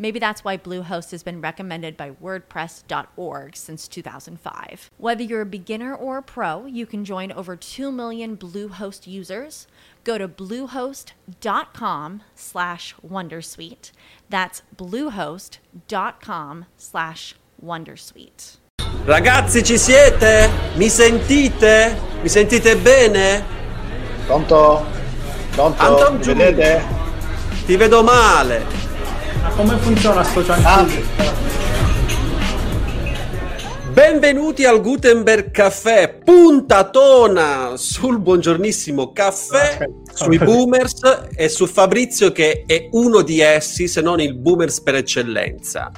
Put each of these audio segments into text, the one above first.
Maybe that's why Bluehost has been recommended by WordPress.org since 2005. Whether you're a beginner or a pro, you can join over 2 million Bluehost users. Go to bluehost.com slash wondersuite. That's bluehost.com slash wondersuite. Ragazzi, ci siete? Mi sentite? Mi sentite bene? Pronto? Pronto? Anton Mi vedete? Ti vedo male. Ma come funziona sto Ah, ciancino? Benvenuti al Gutenberg Caffè, puntatona sul buongiornissimo caffè, Ok. sui boomers e su Fabrizio che è uno di essi, se non il boomers per eccellenza.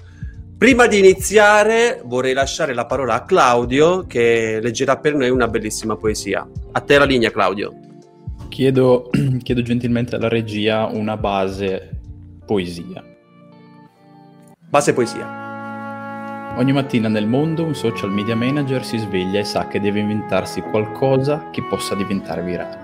Prima di iniziare vorrei lasciare la parola a Claudio che leggerà per noi una bellissima poesia. A te la linea Claudio. Chiedo, chiedo gentilmente alla regia una base poesia. Base poesia. Ogni mattina nel mondo un social media manager si sveglia e sa che deve inventarsi qualcosa che possa diventare virale.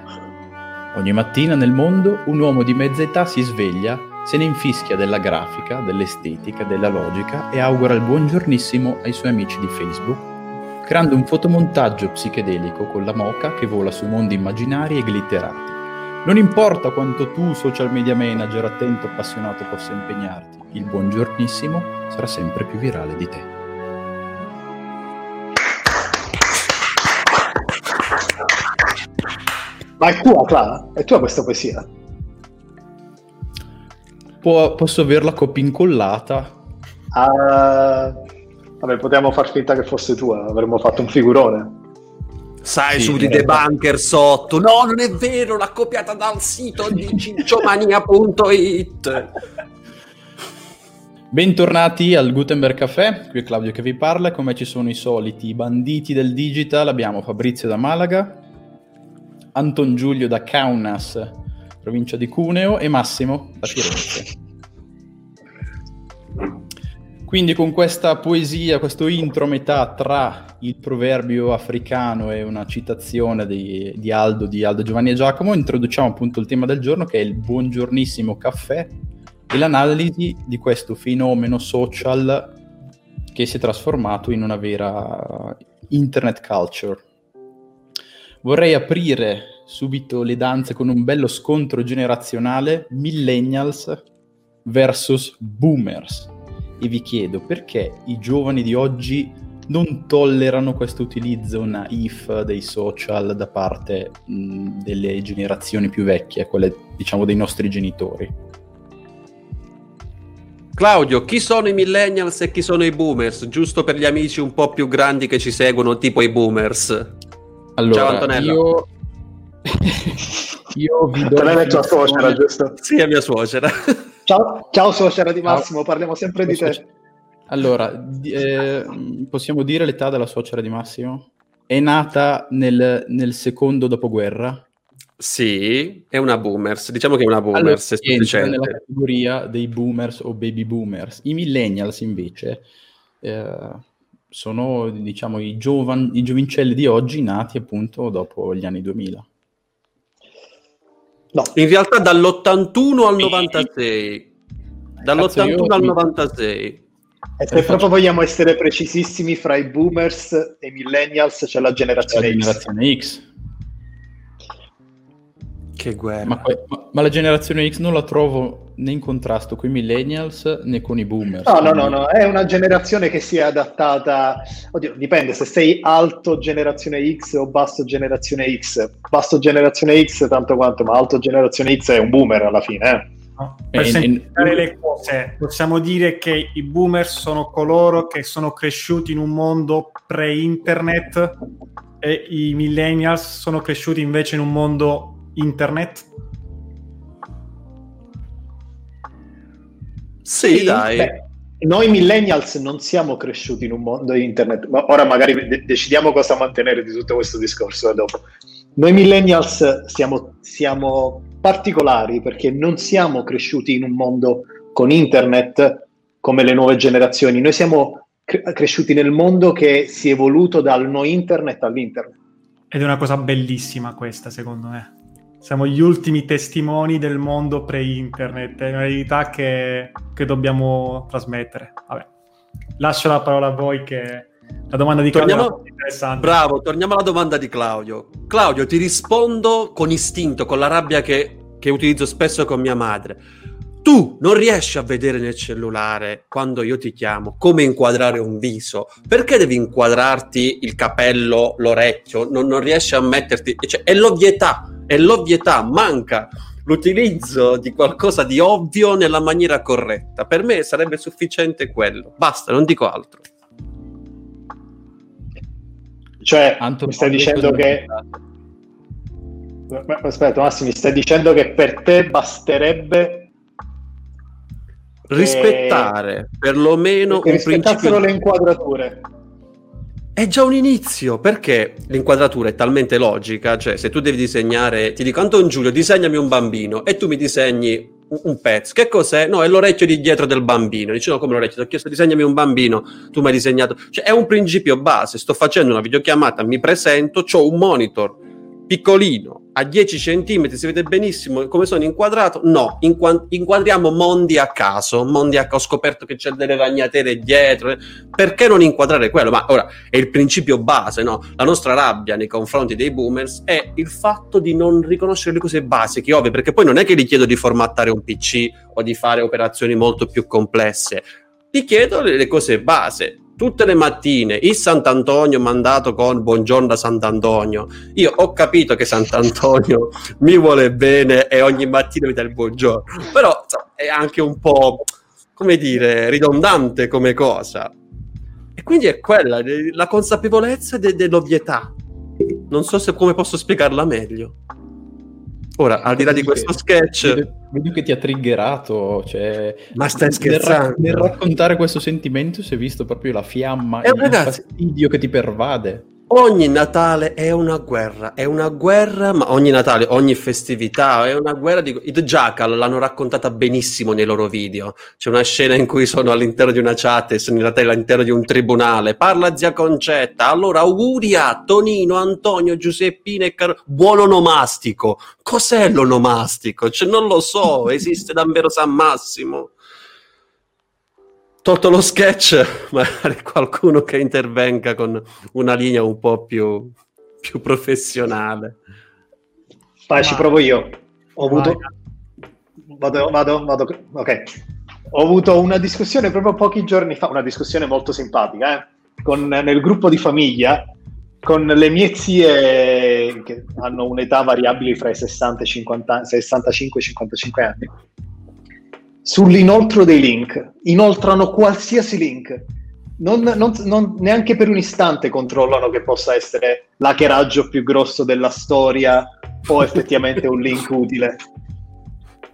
Ogni mattina nel mondo un uomo di mezza età si sveglia, se ne infischia della grafica, dell'estetica, della logica e augura il buongiornissimo ai suoi amici di Facebook, creando un fotomontaggio psichedelico con la moca che vola su mondi immaginari e glitterati. Non importa quanto tu, social media manager attento e appassionato, possa impegnarti, il buongiornissimo sarà sempre più virale di te. Ma è tua, Clara? È tua questa poesia? Può- posso averla copia incollata? Ah, vabbè, potevamo far finta che fosse tua, avremmo fatto un figurone. Sai, Sì, subito i eh. debunker sotto. No, non è vero, l'ha copiata dal sito di cicciomania.it. Bentornati al Gutenberg Café, qui è Claudio che vi parla, come ci sono i soliti banditi del digital, abbiamo Fabrizio da Malaga, Anton Giulio da Kaunas, provincia di Cuneo, e Massimo da Firenze. Quindi con questa poesia, questo intro a metà tra il proverbio africano e una citazione di, di Aldo, di Aldo Giovanni e Giacomo, introduciamo appunto il tema del giorno che è il buongiornissimo caffè e l'analisi di questo fenomeno social che si è trasformato in una vera internet culture. Vorrei aprire subito le danze con un bello scontro generazionale millennials versus boomers e vi chiedo perché i giovani di oggi non tollerano questo utilizzo naif dei social da parte mh, delle generazioni più vecchie, quelle diciamo dei nostri genitori. Claudio, chi sono i millennials e chi sono i boomers? Giusto per gli amici un po' più grandi che ci seguono, tipo i boomers. Allora, Ciao, Antonella. io... io vi do Per lei la è tua suocera, giusto? Sì, è mia suocera. Ciao, ciao suocera di Ciao. Massimo, parliamo sempre di te. Allora, di- eh, possiamo dire l'età della suocera di Massimo? È nata nel, nel secondo dopoguerra. Sì, è una boomers. Diciamo che è una Allora, boomers, è entra nella categoria dei boomers o baby boomers. I millennials invece eh, sono, diciamo, i, giovan- i giovincelli di oggi nati appunto dopo gli anni 2000. No, In realtà dall'81 al 96. Cazzo, io- Dall'81 al 96. e se proprio vogliamo essere precisissimi, fra i boomers e i millennials c'è la generazione la X. generazione X. Che guerra. Ma, ma- ma la generazione X non la trovo né in contrasto con i millennials né con i boomers. No, no, no, Quindi- no, è una generazione che si è adattata. Oddio, dipende se sei alto generazione X o basso generazione X. Basso generazione X tanto quanto, ma alto generazione X è un boomer alla fine, eh. No? Per Eh, semplificare in- le cose, possiamo dire che i boomer sono coloro che sono cresciuti in un mondo pre-internet e i millennials sono cresciuti invece in un mondo internet. Sì, dai. beh, noi millennials non siamo cresciuti in un mondo internet, ma ora magari de- decidiamo cosa mantenere di tutto questo discorso dopo. Noi millennials siamo, siamo particolari perché non siamo cresciuti in un mondo con internet come le nuove generazioni, noi siamo cre- cresciuti nel mondo che si è evoluto dal no internet all'internet. Ed è una cosa bellissima questa, secondo me. Siamo gli ultimi testimoni del mondo pre-internet, è una verità che, che dobbiamo trasmettere. Vabbè. Lascio la parola a voi che la domanda di Claudio Torniamo- è interessante. Bravo, torniamo alla domanda di Claudio. Claudio, ti rispondo con istinto, con la rabbia che, che utilizzo spesso con mia madre. Tu non riesci a vedere nel cellulare, quando io ti chiamo, come inquadrare un viso. Perché devi inquadrarti il capello, l'orecchio? Non, non riesci a metterti... Cioè, è l'ovvietà, è l'ovvietà, manca l'utilizzo di qualcosa di ovvio nella maniera corretta. Per me sarebbe sufficiente quello. Basta, non dico altro. Cioè, Anto, mi stai dicendo che... Aspetta, Massimo, mi stai dicendo che per te basterebbe rispettare perlomeno che un rispettassero principio le inquadrature. è già un inizio perché l'inquadratura è talmente logica? Cioè se tu devi disegnare ti dico Anton Giulio disegnami un bambino e tu mi disegni un, un pezzo. Che cos'è? no è l'orecchio di dietro del bambino. Dici no come l'orecchio? Ti ho chiesto disegnami un bambino tu mi hai disegnato. Cioè è un principio base. Sto facendo una videochiamata mi presento ho un monitor piccolino a 10 cm si vede benissimo come sono inquadrato? No inqua- inquadriamo mondi a caso mondi a caso ho scoperto che c'è delle ragnatele dietro perché non inquadrare quello? Ma ora è il principio base no? la nostra rabbia nei confronti dei boomers è il fatto di non riconoscere le cose basiche ovvio perché poi non è che gli chiedo di formattare un pc o di fare operazioni molto più complesse. Ti chiedo le cose base tutte le mattine il Sant'Antonio mandato con buongiorno da Sant'Antonio io ho capito che Sant'Antonio mi vuole bene e ogni mattina mi dà il buongiorno però è anche un po' come dire ridondante come cosa. E quindi è quella la consapevolezza de- dell'ovvietà. Non so se come posso spiegarla meglio ora al di là di questo sketch Vedo, vedo che ti ha triggerato. Cioè, ma stai nel, scherzando nel raccontare questo sentimento si è visto proprio la fiamma Eh, il ragazzi- fastidio che ti pervade. Ogni Natale è una guerra, è una guerra, ma ogni Natale, ogni festività è una guerra. Di... I The Jackal l'hanno raccontata benissimo nei loro video. C'è una scena in cui sono all'interno di una chat e sono in realtà all'interno di un tribunale. Parla zia Concetta. Allora, auguri a Tonino, Antonio, Giuseppina e Car... Buon onomastico. Cos'è l'onomastico? Cioè, non lo so, esiste davvero San Massimo? Tolto lo sketch, magari qualcuno che intervenga con una linea un po' più, più professionale. Vai, ci provo io. Ho avuto... Vado, vado, vado. Ok. Ho avuto una discussione proprio pochi giorni fa, una discussione molto simpatica, eh, con, nel gruppo di famiglia, con le mie zie che hanno un'età variabile fra i 60 e 50, 65 e 55 anni, sull'inoltro dei link. Inoltrano qualsiasi link. Non, non- non- neanche per un istante controllano che possa essere l'hackeraggio più grosso della storia o effettivamente un link utile.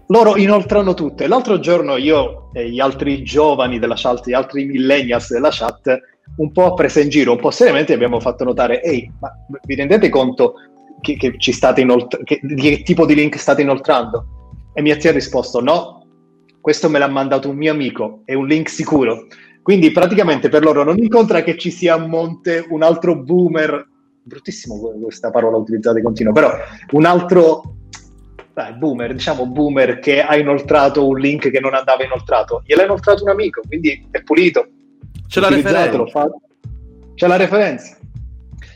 Loro inoltrano tutto. E l'altro giorno io e gli altri giovani della chat, gli altri millennials della chat, un po' a presa in giro, un po' seriamente abbiamo fatto notare, ehi, ma vi rendete conto che, che ci state inolt- che, di che tipo di link state inoltrando? E mia zia ha risposto, no, questo me l'ha mandato un mio amico, è un link sicuro. Quindi praticamente per loro non incontra che ci sia a monte un altro boomer, bruttissimo questa parola utilizzata di continuo, però un altro dai, boomer, diciamo boomer che ha inoltrato un link che non andava inoltrato. Gliel'ha inoltrato un amico, quindi è pulito. C'è la referenza. fa- C'è la referenza.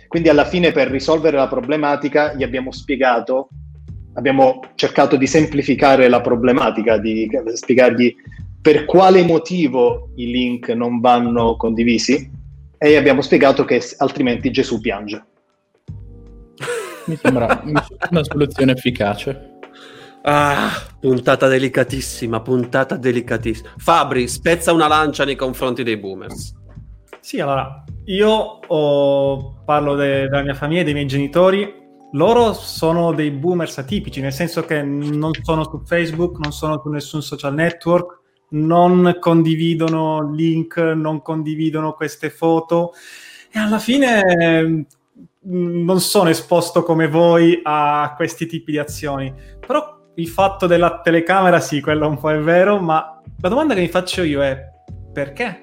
Quindi alla fine per risolvere la problematica gli abbiamo spiegato, abbiamo cercato di semplificare la problematica, di spiegargli per quale motivo i link non vanno condivisi e abbiamo spiegato che altrimenti Gesù piange. Mi sembra, una soluzione efficace. Ah, puntata delicatissima, puntata delicatissima. Fabri, spezza una lancia nei confronti dei boomers. Sì, allora, io ho... parlo de- della mia famiglia, dei miei genitori. Loro sono dei boomers atipici, nel senso che non sono su Facebook, non sono su nessun social network, non condividono link, non condividono queste foto e alla fine mm, non sono esposto come voi a questi tipi di azioni. Però il fatto della telecamera, sì, quello un po' è vero, ma la domanda che mi faccio io è perché?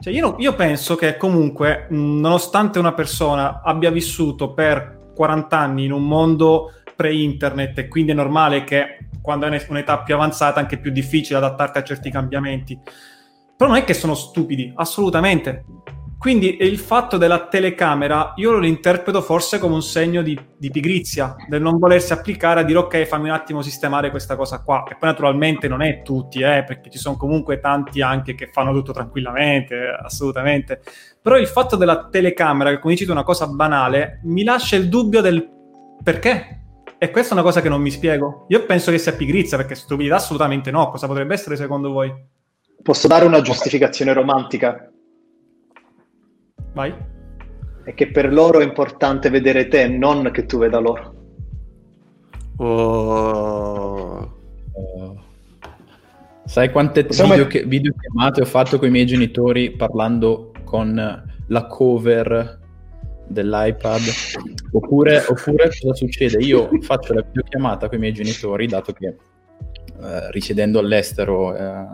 Cioè, io, io penso che comunque, nonostante una persona abbia vissuto per 40 anni in un mondo pre-internet e quindi è normale che quando è un'età più avanzata anche più difficile adattarti a certi cambiamenti. Però non è che sono stupidi, assolutamente. Quindi il fatto della telecamera io lo interpreto forse come un segno di, di, pigrizia, del non volersi applicare a dire ok fammi un attimo sistemare questa cosa qua. E poi naturalmente non è tutti, eh, perché ci sono comunque tanti anche che fanno tutto tranquillamente, assolutamente. Però il fatto della telecamera, che come dici tu è una cosa banale, mi lascia il dubbio del perché. E questa è una cosa che non mi spiego. Io penso che sia pigrizia, perché stupidità assolutamente no. Cosa potrebbe essere secondo voi? Posso dare una giustificazione romantica? Vai. È che per loro è importante vedere te, non che tu veda loro. Oh. Sai quante video, che, video chiamate ho fatto con i miei genitori parlando con la cover dell'iPad? Oppure, oppure cosa succede? Io faccio la videochiamata con i miei genitori, dato che eh, risiedendo all'estero eh,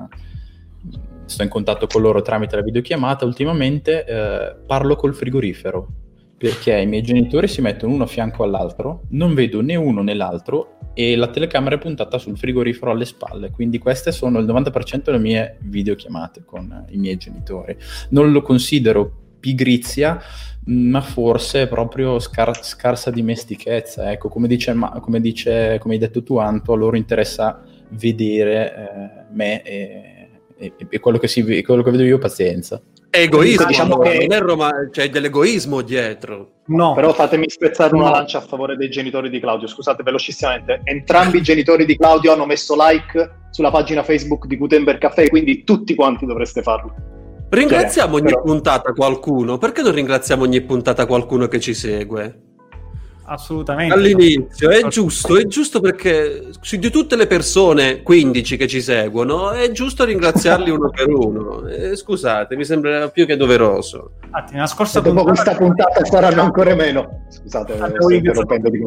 sto in contatto con loro tramite la videochiamata, ultimamente eh, parlo col frigorifero perché i miei genitori si mettono uno a fianco all'altro, non vedo né uno né l'altro e la telecamera è puntata sul frigorifero alle spalle, quindi queste sono il 90% delle mie videochiamate con i miei genitori. Non lo considero pigrizia, ma forse proprio scar- scarsa dimestichezza. Ecco, come dice, ma- come dice, come hai detto tu Anto, a loro interessa vedere eh, me e e, e quello, che si, quello che vedo io pazienza. È egoismo, diciamo che non è Roma, c'è dell'egoismo dietro. No, però fatemi spezzare una lancia a favore dei genitori di Claudio. Scusate, velocissimamente. Entrambi i genitori di Claudio hanno messo like sulla pagina Facebook di Gutenberg Caffè, quindi tutti quanti dovreste farlo. Ringraziamo cioè, ogni però... puntata qualcuno. Perché non ringraziamo ogni puntata qualcuno che ci segue? Assolutamente. All'inizio è giusto, è giusto perché di tutte le persone, 15 che ci seguono, è giusto ringraziarli uno per uno. Eh, scusate, mi sembra più che doveroso. Infatti, nella scorsa dopo puntata... questa puntata saranno ancora meno. Scusate, sto interrompendo di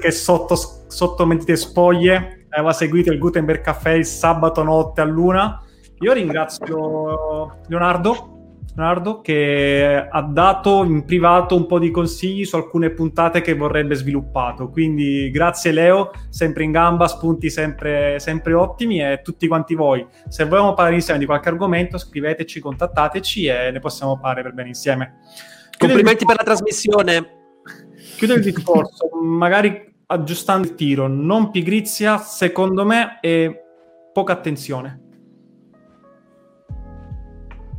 Che sotto, sotto mentite spoglie aveva seguito il Gutenberg Caffè il sabato notte a luna. Io ringrazio Leonardo Leonardo, che ha dato in privato un po' di consigli su alcune puntate che vorrebbe sviluppato. Quindi grazie Leo, sempre in gamba, spunti sempre, sempre ottimi e tutti quanti voi. Se vogliamo parlare insieme di qualche argomento, scriveteci, contattateci e ne possiamo parlare per bene insieme. Complimenti per la trasmissione. Chiudo il discorso, magari aggiustando il tiro, non pigrizia, secondo me, e poca attenzione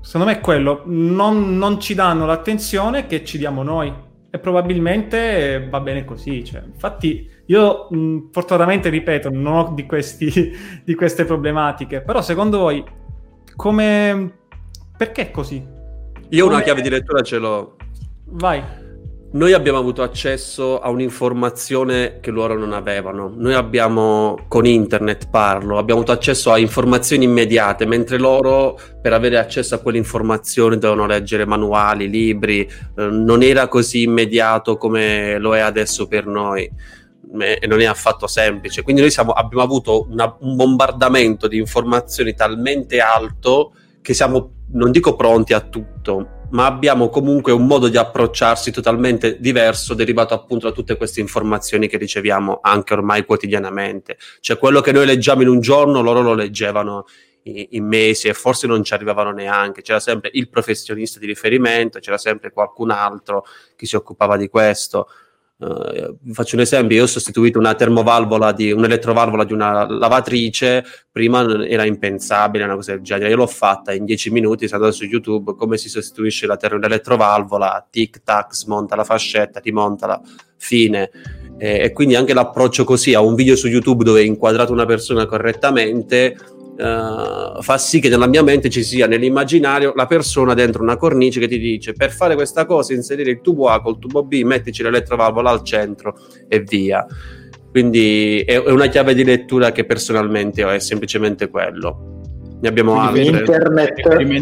Secondo me è quello, non, non, ci danno l'attenzione che ci diamo noi e probabilmente va bene così. Cioè, infatti io mh, fortunatamente, ripeto, non ho di, questi, di queste problematiche, però secondo voi come... perché è così? Io come... una chiave di lettura ce l'ho. Vai noi abbiamo avuto accesso a un'informazione che loro non avevano. Noi abbiamo, con internet parlo, abbiamo avuto accesso a informazioni immediate, mentre loro, per avere accesso a quelle informazioni, dovevano leggere manuali, libri. Eh, non era così immediato come lo è adesso per noi. E non è affatto semplice. Quindi noi siamo, abbiamo avuto una, un bombardamento di informazioni talmente alto che siamo, non dico pronti a tutto, ma abbiamo comunque un modo di approcciarsi totalmente diverso derivato appunto da tutte queste informazioni che riceviamo anche ormai quotidianamente. Cioè quello che noi leggiamo in un giorno, loro lo leggevano in mesi e forse non ci arrivavano neanche. C'era sempre il professionista di riferimento, c'era sempre qualcun altro che si occupava di questo. Uh, faccio un esempio, io ho sostituito una termovalvola di un'elettrovalvola di una lavatrice, prima era impensabile una cosa del genere, io l'ho fatta in 10 minuti, sono andato su YouTube come si sostituisce la ter- l'elettrovalvola, tic tac, smonta la fascetta, rimontala, fine. E, e quindi anche l'approccio così a un video su YouTube dove è inquadrato una persona correttamente Uh, fa sì che nella mia mente ci sia nell'immaginario la persona dentro una cornice che ti dice per fare questa cosa inserire il tubo A col tubo B, mettici l'elettrovalvola al centro e via. Quindi è, è una chiave di lettura che personalmente ho, è semplicemente quello. Ne abbiamo altre. Internet,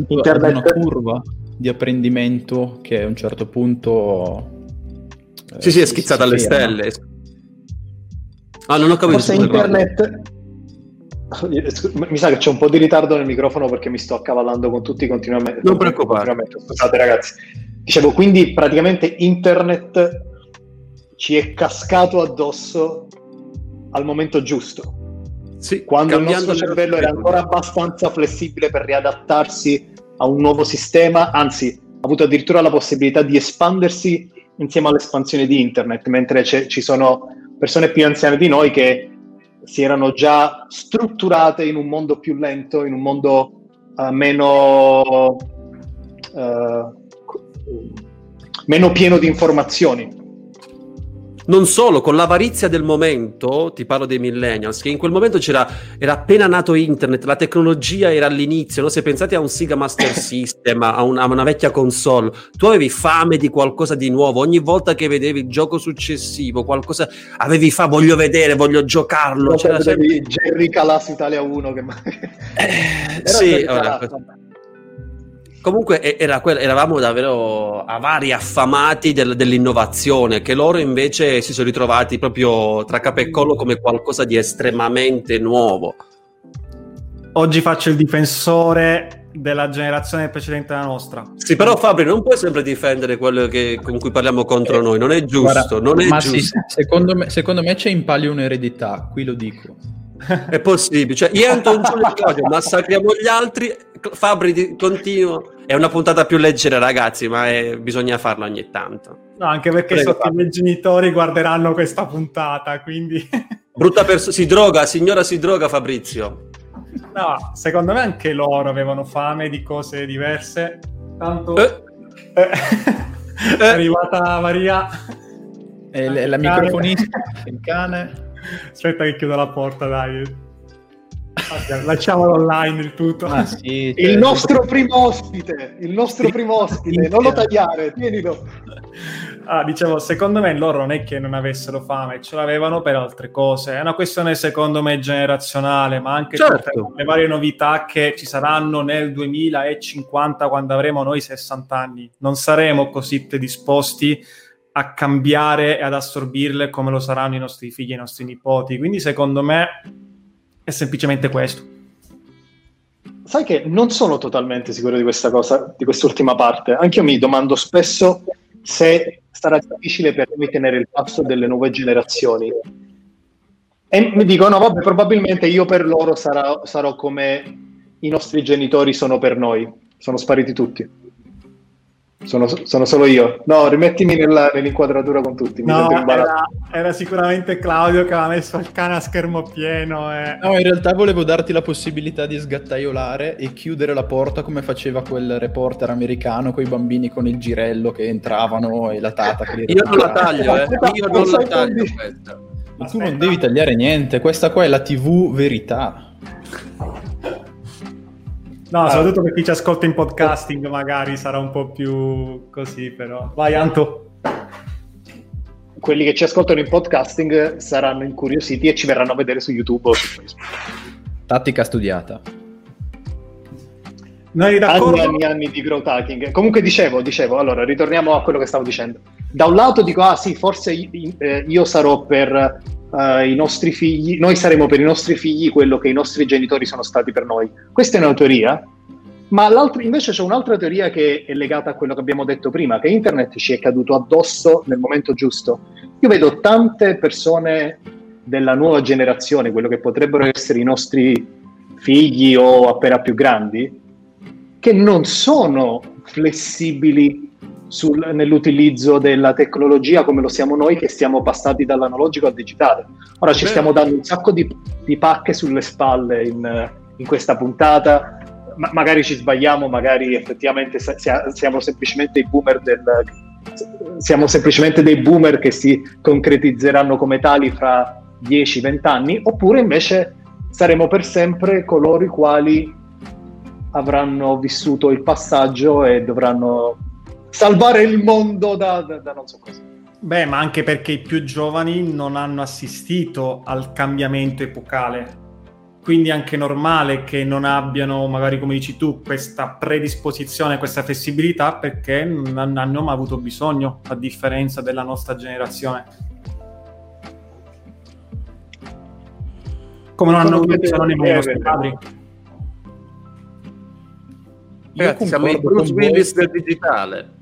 internet. una curva di apprendimento che a un certo punto... Eh, sì, sì, è schizzata alle stelle. Ah, non ho capito. Forse internet... Mi sa che c'è un po' di ritardo nel microfono perché mi sto accavallando con tutti continuamente. Non preoccupare. Scusate ragazzi. Dicevo, quindi praticamente internet ci è cascato addosso al momento giusto. Sì, quando il nostro cervello era ancora abbastanza flessibile per riadattarsi a un nuovo sistema, anzi ha avuto addirittura la possibilità di espandersi insieme all'espansione di internet, mentre ci sono persone più anziane di noi che si erano già strutturate in un mondo più lento, in un mondo uh, meno, uh, meno pieno di informazioni. Non solo, con l'avarizia del momento, ti parlo dei millennials, che in quel momento c'era, era appena nato internet, la tecnologia era all'inizio, no? se pensate a un Sega Master System, a una, a una, vecchia console, tu avevi fame di qualcosa di nuovo, ogni volta che vedevi il gioco successivo, qualcosa, avevi fame, voglio vedere, voglio giocarlo. C'era sempre... Jerry Calas Italia 1 che... eh, sì, ora, Comunque era eravamo davvero avari, affamati del- dell'innovazione, che loro invece si sono ritrovati proprio tra capo e collo come qualcosa di estremamente nuovo. Oggi faccio il difensore della generazione precedente alla nostra. Sì, però Fabri non puoi sempre difendere quello che, con cui parliamo contro eh, noi, non è giusto. Guarda, non è ma giusto. Sì, secondo, me, secondo me c'è in palio un'eredità, qui lo dico. È possibile, cioè io e Anton Giulio massacriamo gli altri, Fabri continuo. È una puntata più leggera, ragazzi, ma è... bisogna farlo ogni tanto. No, anche perché Prego, i miei genitori guarderanno questa puntata, quindi... Brutta persona, si droga, signora si droga Fabrizio. No, secondo me anche loro avevano fame di cose diverse. Tanto... Eh. Eh. è arrivata Maria. E la microfonista, il cane. Aspetta che chiudo la porta, dai. Lasciamolo online il tutto. Ah, sì, cioè, il nostro primo ospite, il nostro primo ospite, non lo tagliare, tienilo. Ah, dicevo, secondo me loro non è che non avessero fame, ce l'avevano per altre cose. È una questione, secondo me, generazionale, ma anche certo. le varie novità che ci saranno nel 2050, quando avremo noi 60 anni. Non saremo così disposti a cambiare e ad assorbirle come lo saranno i nostri figli e i nostri nipoti. Quindi, secondo me, è semplicemente questo. Sai che non sono totalmente sicuro di questa cosa, di quest'ultima parte. Anche io mi domando spesso se sarà difficile per noi tenere il passo delle nuove generazioni. E mi dico, no, vabbè, probabilmente io per loro sarà, sarò come i nostri genitori sono per noi. Sono spariti tutti. Sono, sono, solo io. No, rimettimi nella, nell'inquadratura con tutti. no, era, era, sicuramente Claudio che aveva messo il cane a schermo pieno. E... No, in realtà volevo darti la possibilità di sgattaiolare e chiudere la porta come faceva quel reporter americano con i bambini con il girello che entravano e la tata che Io non la taglio, eh. Io non la taglio questa. Ma tu non devi tagliare niente, questa qua è la TV verità. No, soprattutto per chi ci ascolta in podcasting magari sarà un po' più così, però. Vai Anto. Quelli che ci ascoltano in podcasting saranno incuriositi e ci verranno a vedere su YouTube o su Facebook. Tattica studiata. Noi d'accordo? Anni e anni di growth hacking. Comunque dicevo, dicevo, allora ritorniamo a quello che stavo dicendo. Da un lato dico, ah sì, forse io, eh, io sarò per uh, i nostri figli, noi saremo per i nostri figli quello che i nostri genitori sono stati per noi. Questa è una teoria, ma invece c'è un'altra teoria che è legata a quello che abbiamo detto prima, che internet ci è caduto addosso nel momento giusto. Io vedo tante persone della nuova generazione, quello che potrebbero essere i nostri figli o appena più grandi, che non sono flessibili sul, nell'utilizzo della tecnologia come lo siamo noi che siamo passati dall'analogico al digitale. Ora ci stiamo dando un sacco di, di pacche sulle spalle in, in questa puntata, Ma, magari ci sbagliamo, magari effettivamente siamo semplicemente i boomer del, siamo semplicemente dei boomer che si concretizzeranno come tali fra 10-20 anni, oppure invece saremo per sempre coloro i quali avranno vissuto il passaggio e dovranno salvare il mondo da, da, da non so cosa. Beh, ma anche perché i più giovani non hanno assistito al cambiamento epocale. Quindi è anche normale che non abbiano, magari come dici tu, questa predisposizione, questa flessibilità perché non hanno mai avuto bisogno, a differenza della nostra generazione. Come non hanno avuto bisogno nemmeno i nostri padri. Ragazzi, siamo i Bruce Willis del digitale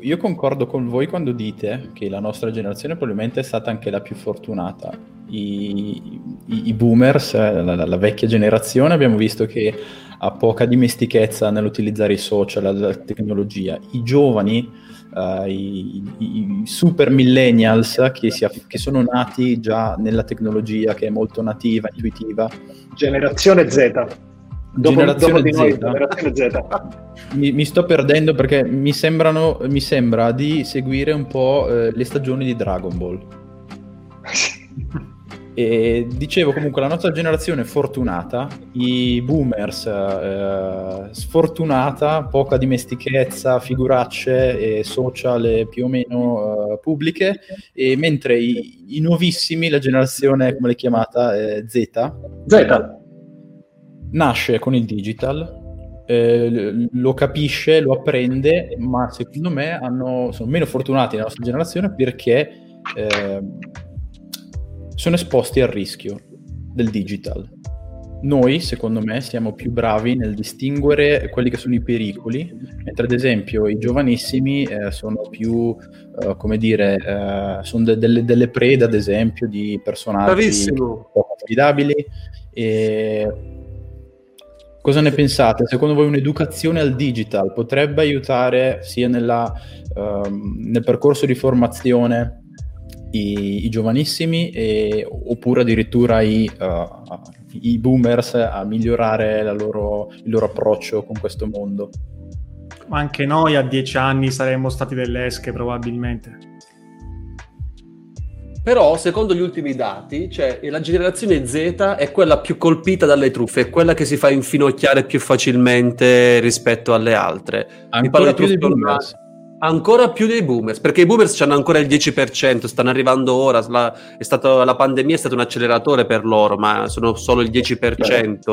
io concordo con voi quando dite che la nostra generazione probabilmente è stata anche la più fortunata. I, i, i boomers, eh, la, la, vecchia generazione, abbiamo visto che ha poca dimestichezza nell'utilizzare i social, la tecnologia. I giovani, uh, i, i, super millennials che, si, che sono nati già nella tecnologia, che è molto nativa, intuitiva. Generazione Z Dopo, generazione, dopo Z. generazione Z. mi, mi, sto perdendo perché mi, sembrano, mi sembra di seguire un po' eh, le stagioni di Dragon Ball. e dicevo comunque la nostra generazione fortunata, i boomers eh, sfortunata, poca dimestichezza, figuracce e social più o meno eh, pubbliche, e mentre i, i, nuovissimi, la generazione come l'hai chiamata, eh, Z. Z nasce con il digital, eh, lo capisce, lo apprende, ma secondo me hanno, sono meno fortunati nella nostra generazione perché eh, sono esposti al rischio del digital. Noi, secondo me, siamo più bravi nel distinguere quelli che sono i pericoli, mentre ad esempio i giovanissimi eh, sono più, uh, come dire, uh, sono de- delle, delle, prede, ad esempio, di personaggi Bravissimo. poco affidabili e Cosa ne pensate? Secondo voi un'educazione al digital potrebbe aiutare sia nella, uh, nel percorso di formazione i, i giovanissimi e, oppure addirittura i, uh, i, boomers a migliorare loro, il loro approccio con questo mondo? Anche noi a dieci anni saremmo stati delle esche probabilmente. Però, secondo gli ultimi dati, cioè, la generazione Z è quella più colpita dalle truffe, è quella che si fa infinocchiare più facilmente rispetto alle altre. Ancora più dei boomers. Ancora più dei boomers, perché i boomers hanno ancora il 10%, stanno arrivando ora, la, stato, la pandemia è stato un acceleratore per loro, ma sono solo il 10%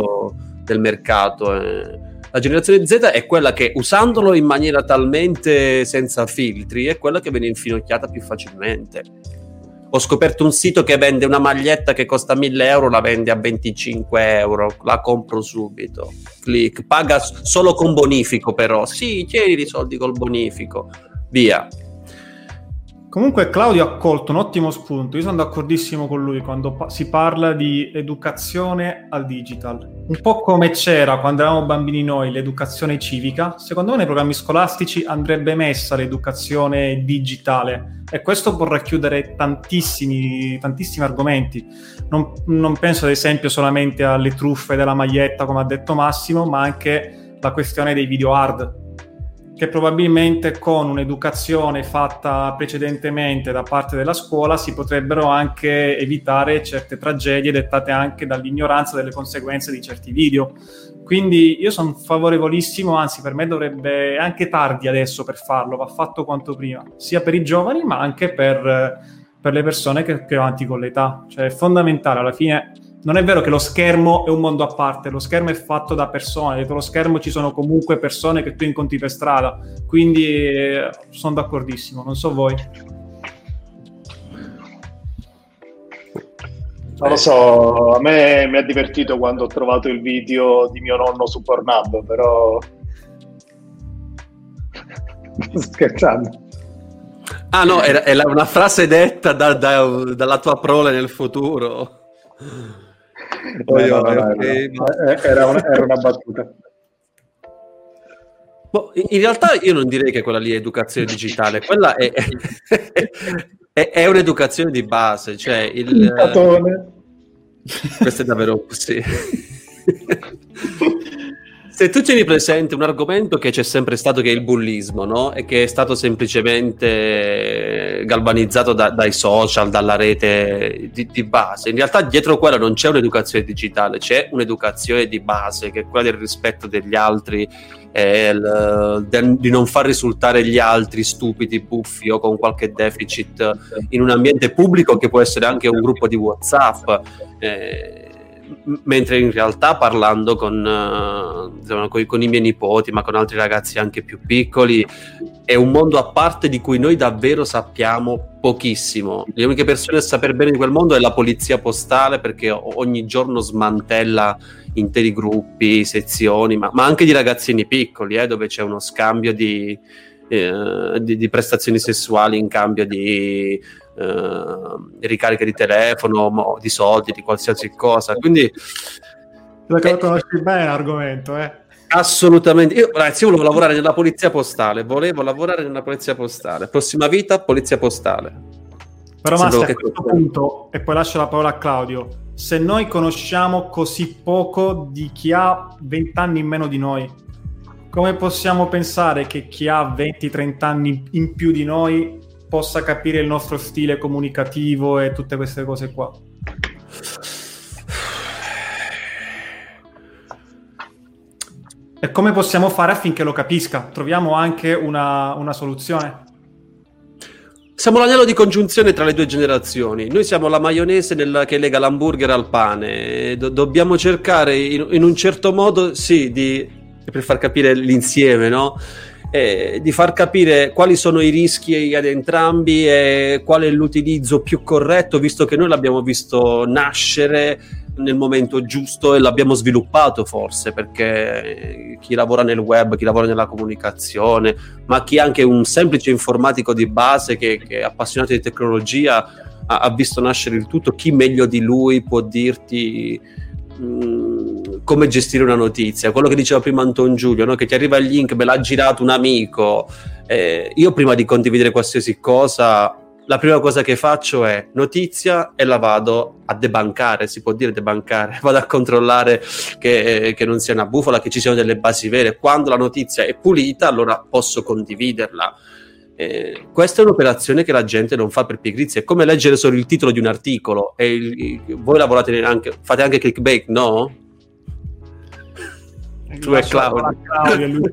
del mercato. Eh. La generazione Z è quella che, usandolo in maniera talmente senza filtri, è quella che viene infinocchiata più facilmente ho scoperto un sito che vende una maglietta che costa 1000 euro, la vende a 25 euro, la compro subito. Click, paga solo con bonifico però. Sì, tieni i soldi col bonifico. Via. Comunque Claudio ha colto un ottimo spunto, io sono d'accordissimo con lui quando pa- si parla di educazione al digital. Un po' come c'era quando eravamo bambini noi l'educazione civica, secondo me nei programmi scolastici andrebbe messa l'educazione digitale e questo può racchiudere tantissimi, tantissimi argomenti. Non, non penso ad esempio solamente alle truffe della maglietta come ha detto Massimo, ma anche la questione dei video hard che probabilmente con un'educazione fatta precedentemente da parte della scuola si potrebbero anche evitare certe tragedie dettate anche dall'ignoranza delle conseguenze di certi video. Quindi io sono favorevolissimo, anzi per me dovrebbe anche tardi adesso per farlo, va fatto quanto prima, sia per i giovani ma anche per, per le persone che, che avanti con l'età. Cioè è fondamentale, alla fine non è vero che lo schermo è un mondo a parte, lo schermo è fatto da persone, dietro lo schermo ci sono comunque persone che tu incontri per strada, quindi eh, sono d'accordissimo, non so voi. Non lo so, a me mi ha divertito quando ho trovato il video di mio nonno su Pornhub, però... scherzando. Ah no, era, una frase detta da, da, dalla tua prole nel futuro. Poi, no, no, okay, no, era, una, era una battuta. Boh, in realtà io non direi che quella lì è educazione digitale, quella è, è, è un'educazione di base, cioè il... il Questo è davvero così. se tu tieni presente un argomento che c'è sempre stato che è il bullismo, no? E che è stato semplicemente galvanizzato da, dai social, dalla rete di, di, base. In realtà dietro quella non c'è un'educazione digitale, c'è un'educazione di base che è quella del rispetto degli altri, il, del, di non far risultare gli altri stupidi, buffi o con qualche deficit in un ambiente pubblico che può essere anche un gruppo di WhatsApp. Eh, mentre in realtà parlando con, uh, insomma, con, con, i miei nipoti, ma con altri ragazzi anche più piccoli, è un mondo a parte di cui noi davvero sappiamo pochissimo. Le uniche persone a sapere bene di quel mondo è la polizia postale perché ogni giorno smantella interi gruppi, sezioni, ma, ma anche di ragazzini piccoli, eh, dove c'è uno scambio di, eh, di, di prestazioni sessuali in cambio di eh, ricariche di telefono, di soldi, di qualsiasi cosa. Quindi lo eh, conosci bene l'argomento, eh? Assolutamente. Io, ragazzi, io volevo lavorare nella polizia postale. Volevo lavorare nella polizia postale. Prossima vita, polizia postale. Però, Master, a questo punto, e poi lascio la parola a Claudio. Se noi conosciamo così poco di chi ha 20 anni in meno di noi, come possiamo pensare che chi ha 20-30 anni in più di noi possa capire il nostro stile comunicativo e tutte queste cose qua. E come possiamo fare affinché lo capisca? Troviamo anche una, una soluzione? Siamo l'anello di congiunzione tra le due generazioni. Noi siamo la maionese nel, che lega l'hamburger al pane. Do- dobbiamo cercare in, in, un certo modo, sì, di, per far capire l'insieme, no? eh, di far capire quali sono i rischi ad entrambi e qual è l'utilizzo più corretto, visto che noi l'abbiamo visto nascere nel momento giusto e l'abbiamo sviluppato forse perché chi lavora nel web, chi lavora nella comunicazione, ma chi è anche un semplice informatico di base che, che è appassionato di tecnologia ha, ha, visto nascere il tutto, chi meglio di lui può dirti mm, come gestire una notizia, quello che diceva prima Anton Giulio, no? che ti arriva il link, me l'ha girato un amico. Eh, io prima di condividere qualsiasi cosa, la prima cosa che faccio è notizia e la vado a debancare, si può dire debancare, vado a controllare che, che non sia una bufala, che ci siano delle basi vere. Quando la notizia è pulita, allora posso condividerla. Eh, questa è un'operazione che la gente non fa per pigrizia, è come leggere solo il titolo di un articolo e il, voi lavorate anche, fate anche clickbait, no? tu e Claudio. Claudio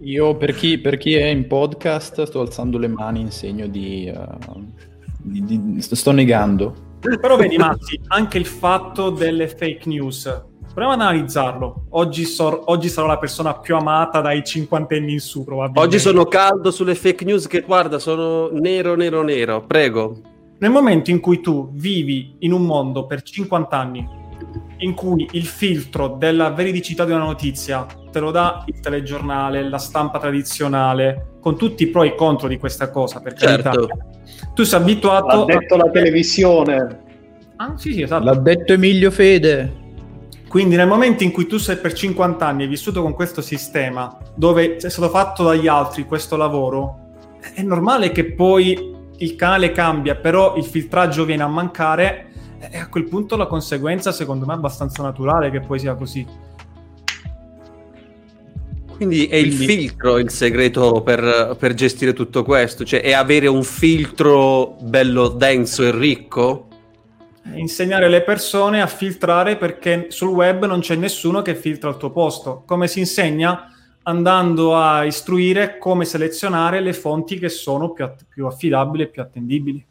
Io per chi, per chi, è in podcast sto alzando le mani in segno di, uh, di, di sto negando. Però vedi Matti, anche il fatto delle fake news Proviamo ad analizzarlo. Oggi, so, oggi, sarò la persona più amata dai cinquantenni in su, probabilmente. Oggi sono caldo sulle fake news che, guarda, sono nero, nero, nero. Prego. Nel momento in cui tu vivi in un mondo per 50 anni in cui il filtro della veridicità di una notizia te lo dà il telegiornale, la stampa tradizionale, con tutti i pro e i contro di questa cosa, per certo. carità. Tu sei abituato... L'ha detto a... la televisione. Ah, sì, sì, esatto. L'ha detto Emilio Fede. Quindi nel momento in cui tu sei per 50 anni hai vissuto con questo sistema, dove è stato fatto dagli altri questo lavoro, è normale che poi il canale cambia, però il filtraggio viene a mancare e a quel punto la conseguenza secondo me è abbastanza naturale che poi sia così. Quindi è Quindi... il filtro il segreto per, per, gestire tutto questo? Cioè è avere un filtro bello denso e ricco? Insegnare le persone a filtrare perché sul web non c'è nessuno che filtra al tuo posto. Come si insegna? Andando a istruire come selezionare le fonti che sono più, più affidabili e più attendibili.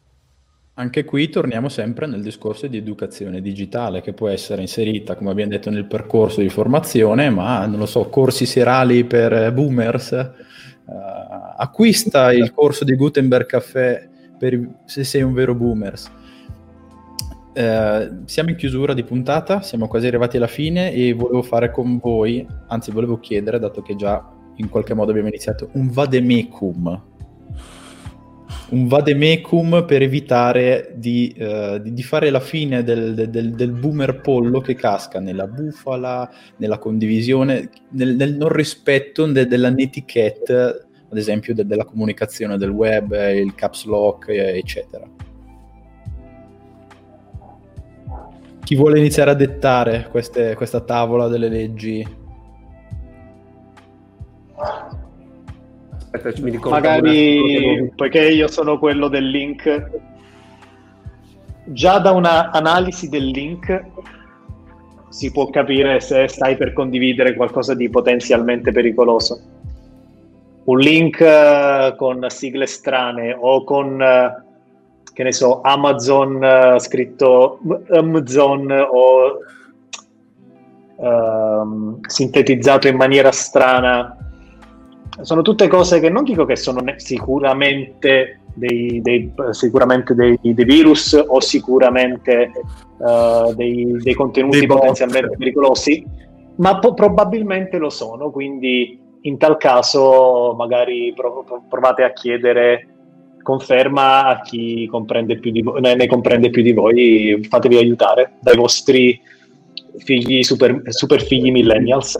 Anche qui torniamo sempre nel discorso di educazione digitale che può essere inserita, come abbiamo detto, nel percorso di formazione, ma non lo so, corsi serali per boomers. Uh, acquista il corso di Gutenberg Café per, se sei un vero boomers. Uh, siamo in chiusura di puntata, siamo quasi arrivati alla fine e volevo fare con voi, anzi volevo chiedere, dato che già in qualche modo abbiamo iniziato, un vademecum un vademecum per evitare di, uh, di, di, fare la fine del, del, del, boomer pollo che casca nella bufala, nella condivisione, nel, nel non rispetto de, della netiquette, ad esempio de, della comunicazione del web, il caps lock, eccetera. chi vuole iniziare a dettare queste, questa tavola delle leggi? Aspetta, mi ricordo Magari, poiché io sono quello del link, già da un'analisi del link si può capire se stai per condividere qualcosa di potenzialmente pericoloso. Un link eh, con sigle strane o con eh, che ne so, Amazon uh, scritto Amazon o ehm, sintetizzato in maniera strana. Sono tutte cose che non dico che sono sicuramente dei, dei, sicuramente dei, dei, virus o sicuramente uh, dei, dei, contenuti potenzialmente pericolosi, ma po- probabilmente lo sono, quindi in tal caso magari prov- provate a chiedere conferma a chi comprende più di vo- ne comprende più di voi, fatevi aiutare dai vostri figli super, super figli millennials.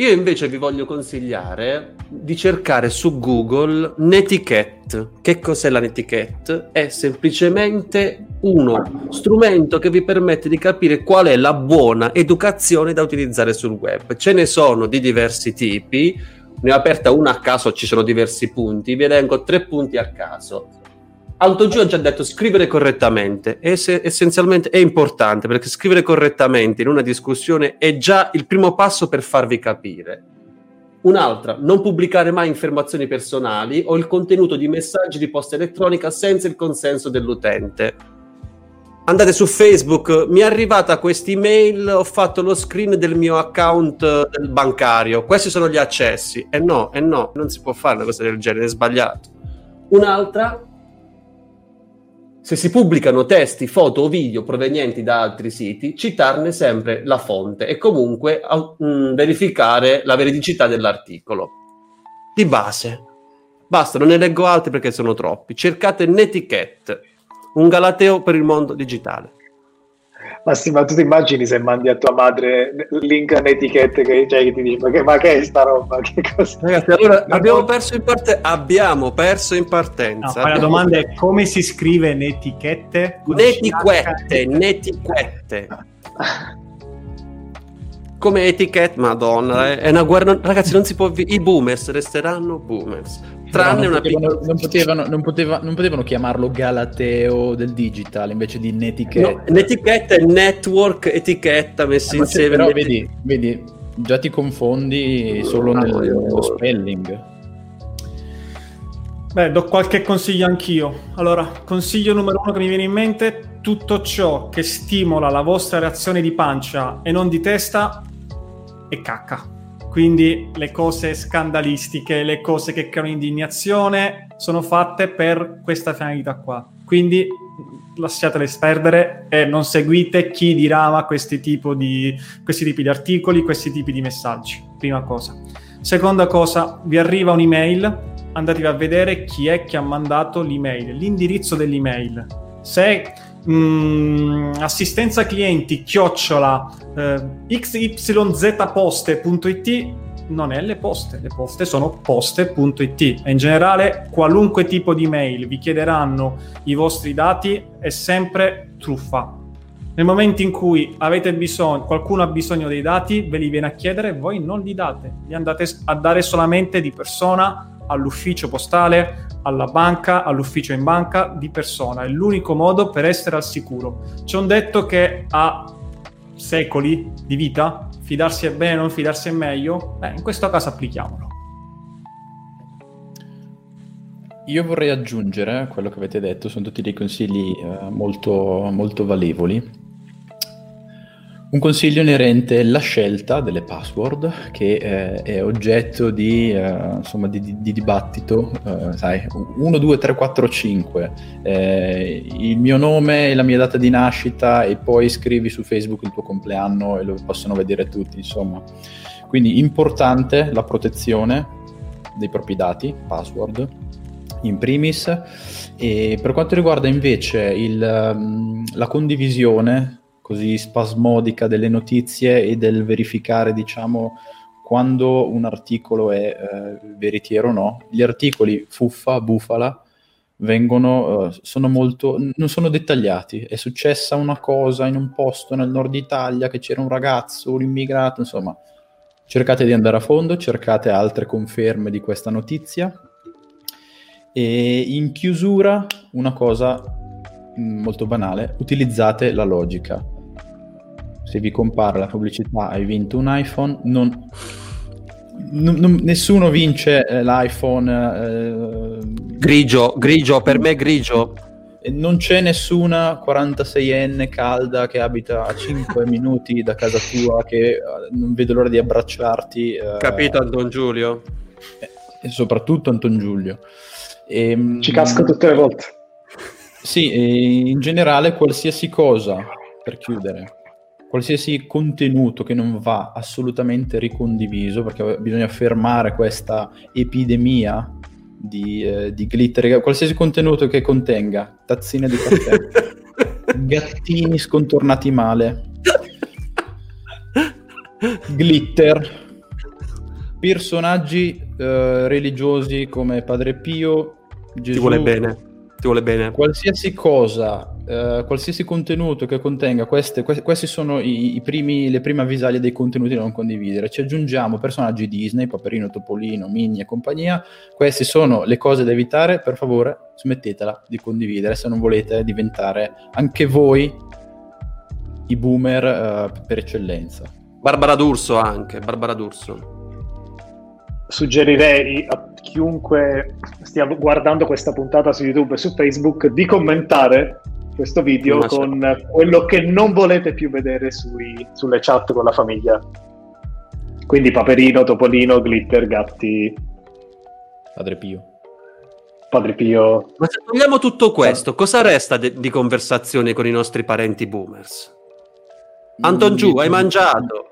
Io invece vi voglio consigliare di cercare su Google Netiquette. Che cos'è la Netiquette? È semplicemente uno strumento che vi permette di capire qual è la buona educazione da utilizzare sul web. Ce ne sono di diversi tipi, ne ho aperta una a caso, ci sono diversi punti, vi elenco tre punti a caso. Autogio ha già detto scrivere correttamente, è se, essenzialmente è importante perché scrivere correttamente in una discussione è già il primo passo per farvi capire. Un'altra, non pubblicare mai informazioni personali o il contenuto di messaggi di posta elettronica senza il consenso dell'utente. Andate su Facebook, mi è arrivata questa email, ho fatto lo screen del mio account bancario, questi sono gli accessi. E eh no, e eh no, non si può fare una cosa del genere, è sbagliato. Un'altra, se si pubblicano testi, foto o video provenienti da altri siti, citarne sempre la fonte e comunque mh, mm, verificare la veridicità dell'articolo. Di base. Basta, non ne leggo altri perché sono troppi. Cercate Netiquette, un galateo per il mondo digitale. Ma sì, ma tu ti immagini se mandi a tua madre link a un'etichetta che, cioè, che ti dice ma che, ma che è sta roba? Che cosa? Ragazzi, allora abbiamo perso in parte abbiamo perso in partenza. No, la domanda è come si scrive netichette? Netiquette, netiquette. come etichette, madonna, è una guerra. Ragazzi, non si può. I boomers resteranno boomers tranne non una potevano, non, potevano, non, poteva, non, potevano, chiamarlo Galateo del digital invece di Netiquette. No, Netiquette è network etichetta messa eh, insieme. Però vedi, vedi, già ti confondi solo ah, nel, nello spelling. Beh, do qualche consiglio anch'io. Allora, consiglio numero uno che mi viene in mente, tutto ciò che stimola la vostra reazione di pancia e non di testa è cacca quindi le cose scandalistiche, le cose che creano indignazione sono fatte per questa finalità qua. Quindi lasciatele perdere e non seguite chi dirama questi, tipo di, questi tipi di articoli, questi tipi di messaggi. Prima cosa. Seconda cosa, vi arriva un'email, andatevi a vedere chi è che ha mandato l'email, l'indirizzo dell'email. Se mh, mm, assistenza clienti chiocciola eh, xyzposte.it non è le poste, le poste sono poste.it e in generale qualunque tipo di mail vi chiederanno i vostri dati è sempre truffa. Nel momento in cui avete bisogno, qualcuno ha bisogno dei dati, ve li viene a chiedere, voi non li date, li andate a dare solamente di persona all'ufficio postale, alla banca, all'ufficio in banca di persona. È l'unico modo per essere al sicuro. C'è un detto che ha secoli di vita, fidarsi è bene, non fidarsi è meglio. Beh, in questo caso applichiamolo. Io vorrei aggiungere quello che avete detto, sono tutti dei consigli eh, molto, molto valevoli. Un consiglio inerente alla scelta delle password, che eh, è oggetto di, eh, insomma, di, di, di dibattito, eh, sai, 1, 2, 3, 4, 5, il mio nome e la mia data di nascita e poi scrivi su Facebook il tuo compleanno e lo possono vedere tutti, insomma. Quindi importante la protezione dei propri dati, password, in primis. E per quanto riguarda invece il, mm, la condivisione così spasmodica delle notizie e del verificare, diciamo, quando un articolo è eh, veritiero o no. Gli articoli fuffa, bufala, vengono, uh, sono molto, non sono dettagliati. È successa una cosa in un posto nel nord Italia che c'era un ragazzo, un immigrato, insomma, Cercate di andare a fondo, cercate altre conferme di questa notizia. E in chiusura, una cosa mm, molto banale, utilizzate la logica. Se vi compare la pubblicità hai vinto un iPhone, non, non, non, nessuno vince eh, l'iPhone. Eh, grigio, grigio, per me grigio non c'è nessuna 46enne calda che abita a 5 minuti da casa tua che eh, non vedo l'ora di abbracciarti. Eh, Capito Anton Giulio? E soprattutto Anton Giulio. E, ehm, Ci casco tutte le volte. Sì, in generale qualsiasi cosa, per chiudere, qualsiasi contenuto che non va assolutamente ricondiviso, perché bisogna fermare questa epidemia di, eh, di glitter, qualsiasi contenuto che contenga tazzine di caffè, gattini scontornati male, glitter, personaggi eh, religiosi come Padre Pio, Gesù. Ti vuole bene, ti vuole bene. Qualsiasi cosa Uh, qualsiasi contenuto che contenga queste, que- questi sono i, i primi, le prime avvisaglie dei contenuti da non condividere. Ci aggiungiamo personaggi Disney, Paperino, Topolino, Mini e compagnia. Queste sono le cose da evitare. Per favore, smettetela di condividere se non volete diventare anche voi i boomer uh, per eccellenza. Barbara D'Urso anche, Barbara D'Urso. Suggerirei a chiunque stia guardando questa puntata su YouTube e su Facebook di commentare questo video con quello che non volete più vedere sui, sulle chat con la famiglia. Quindi Paperino, Topolino, Glitter, Gatti. Padre Pio. Padre Pio. Ma se togliamo tutto questo, cosa resta de- di conversazione con i nostri parenti boomers? Anton Giù, hai mangiato?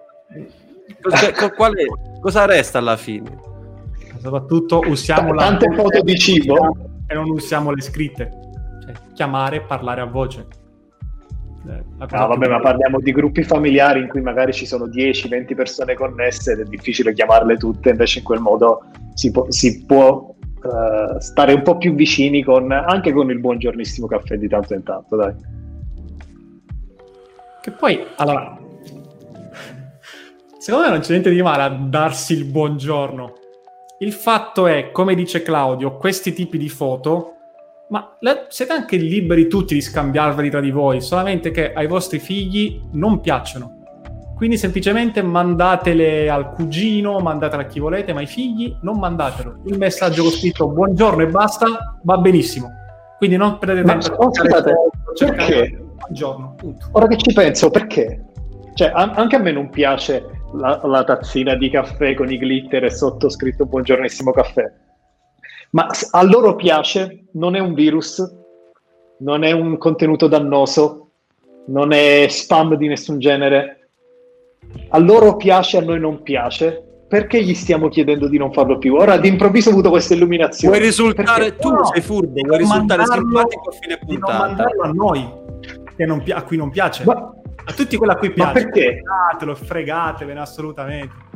Cosa, quale, cosa resta alla fine? Soprattutto usiamo T- tante foto di cibo e non usiamo le scritte chiamare e parlare a voce. Eh, no, vabbè, ma parliamo di gruppi familiari in cui magari ci sono 10-20 persone connesse ed è difficile chiamarle tutte, invece in quel modo si può, si può uh, stare un po' più vicini con, anche con il buongiornissimo caffè di tanto in tanto, dai. Che poi, allora, secondo me non c'è niente di male a darsi il buongiorno. Il fatto è, come dice Claudio, questi tipi di foto ma le, siete anche liberi tutti di scambiarveli tra di voi, solamente che ai vostri figli non piacciono. Quindi semplicemente mandatele al cugino, mandatele a chi volete, ma ai figli non mandatelo. Il messaggio con scritto buongiorno e basta va benissimo. Quindi non perdete tempo a cercare perché? Buongiorno, punto. Ora che ci penso, perché? Cioè, a- anche a me non piace la, la tazzina di caffè con i glitter e sottoscritto buongiornissimo caffè ma a loro piace, non è un virus, non è un contenuto dannoso, non è spam di nessun genere. A loro piace, a noi non piace. Perché gli stiamo chiedendo di non farlo più? Ora d'improvviso ho avuto questa illuminazione. Vuoi risultare Perché? tu no, sei furbo, vuoi risultare simpatico a fine puntata. Non mandarlo a noi pi- a cui non piace. Ma, a tutti quelli a cui piace. Ma perché? Fregatelo, fregatevene assolutamente.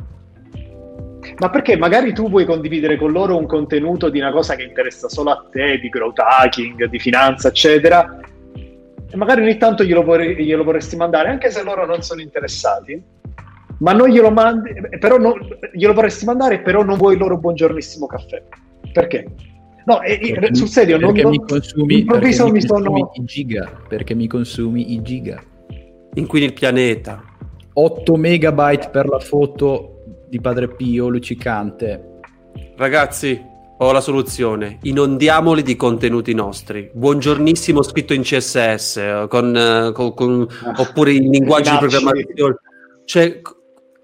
Ma perché magari tu vuoi condividere con loro un contenuto di una cosa che interessa solo a te, di growth hacking, di finanza, eccetera, e magari ogni tanto glielo, vorrei, glielo vorresti mandare, anche se loro non sono interessati, ma non glielo mandi, però non, glielo vorresti mandare, però non vuoi il loro buongiornissimo caffè. Perché? No, e, perché sul serio, non, mi consumi, perché mi consumi sono... i giga, perché mi consumi i giga. Inquini il pianeta. 8 megabyte per la foto di Padre Pio luccicante. Ragazzi, ho la soluzione. Inondiamoli di contenuti nostri. Buongiornissimo scritto in CSS, con, con, con, oppure in linguaggi di programmazione. Cioè,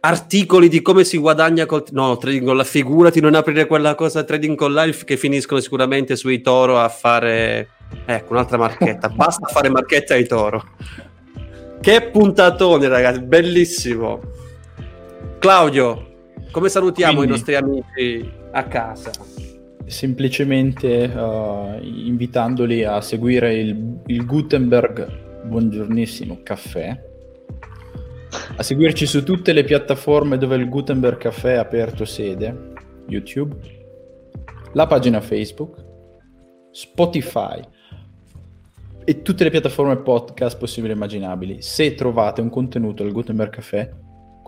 articoli di come si guadagna col no, trading con la figurati non aprire quella cosa trading con life che finiscono sicuramente sui Toro a fare ecco un'altra marchetta basta fare marchetta ai Toro che puntatone ragazzi bellissimo Claudio come salutiamo Quindi, i nostri amici a casa? Semplicemente uh, invitandoli a seguire il, il Gutenberg Buongiornissimo Caffè, a seguirci su tutte le piattaforme dove il Gutenberg Caffè ha aperto sede, YouTube, la pagina Facebook, Spotify. E tutte le piattaforme podcast possibili e immaginabili. Se trovate un contenuto del Gutenberg Caffè,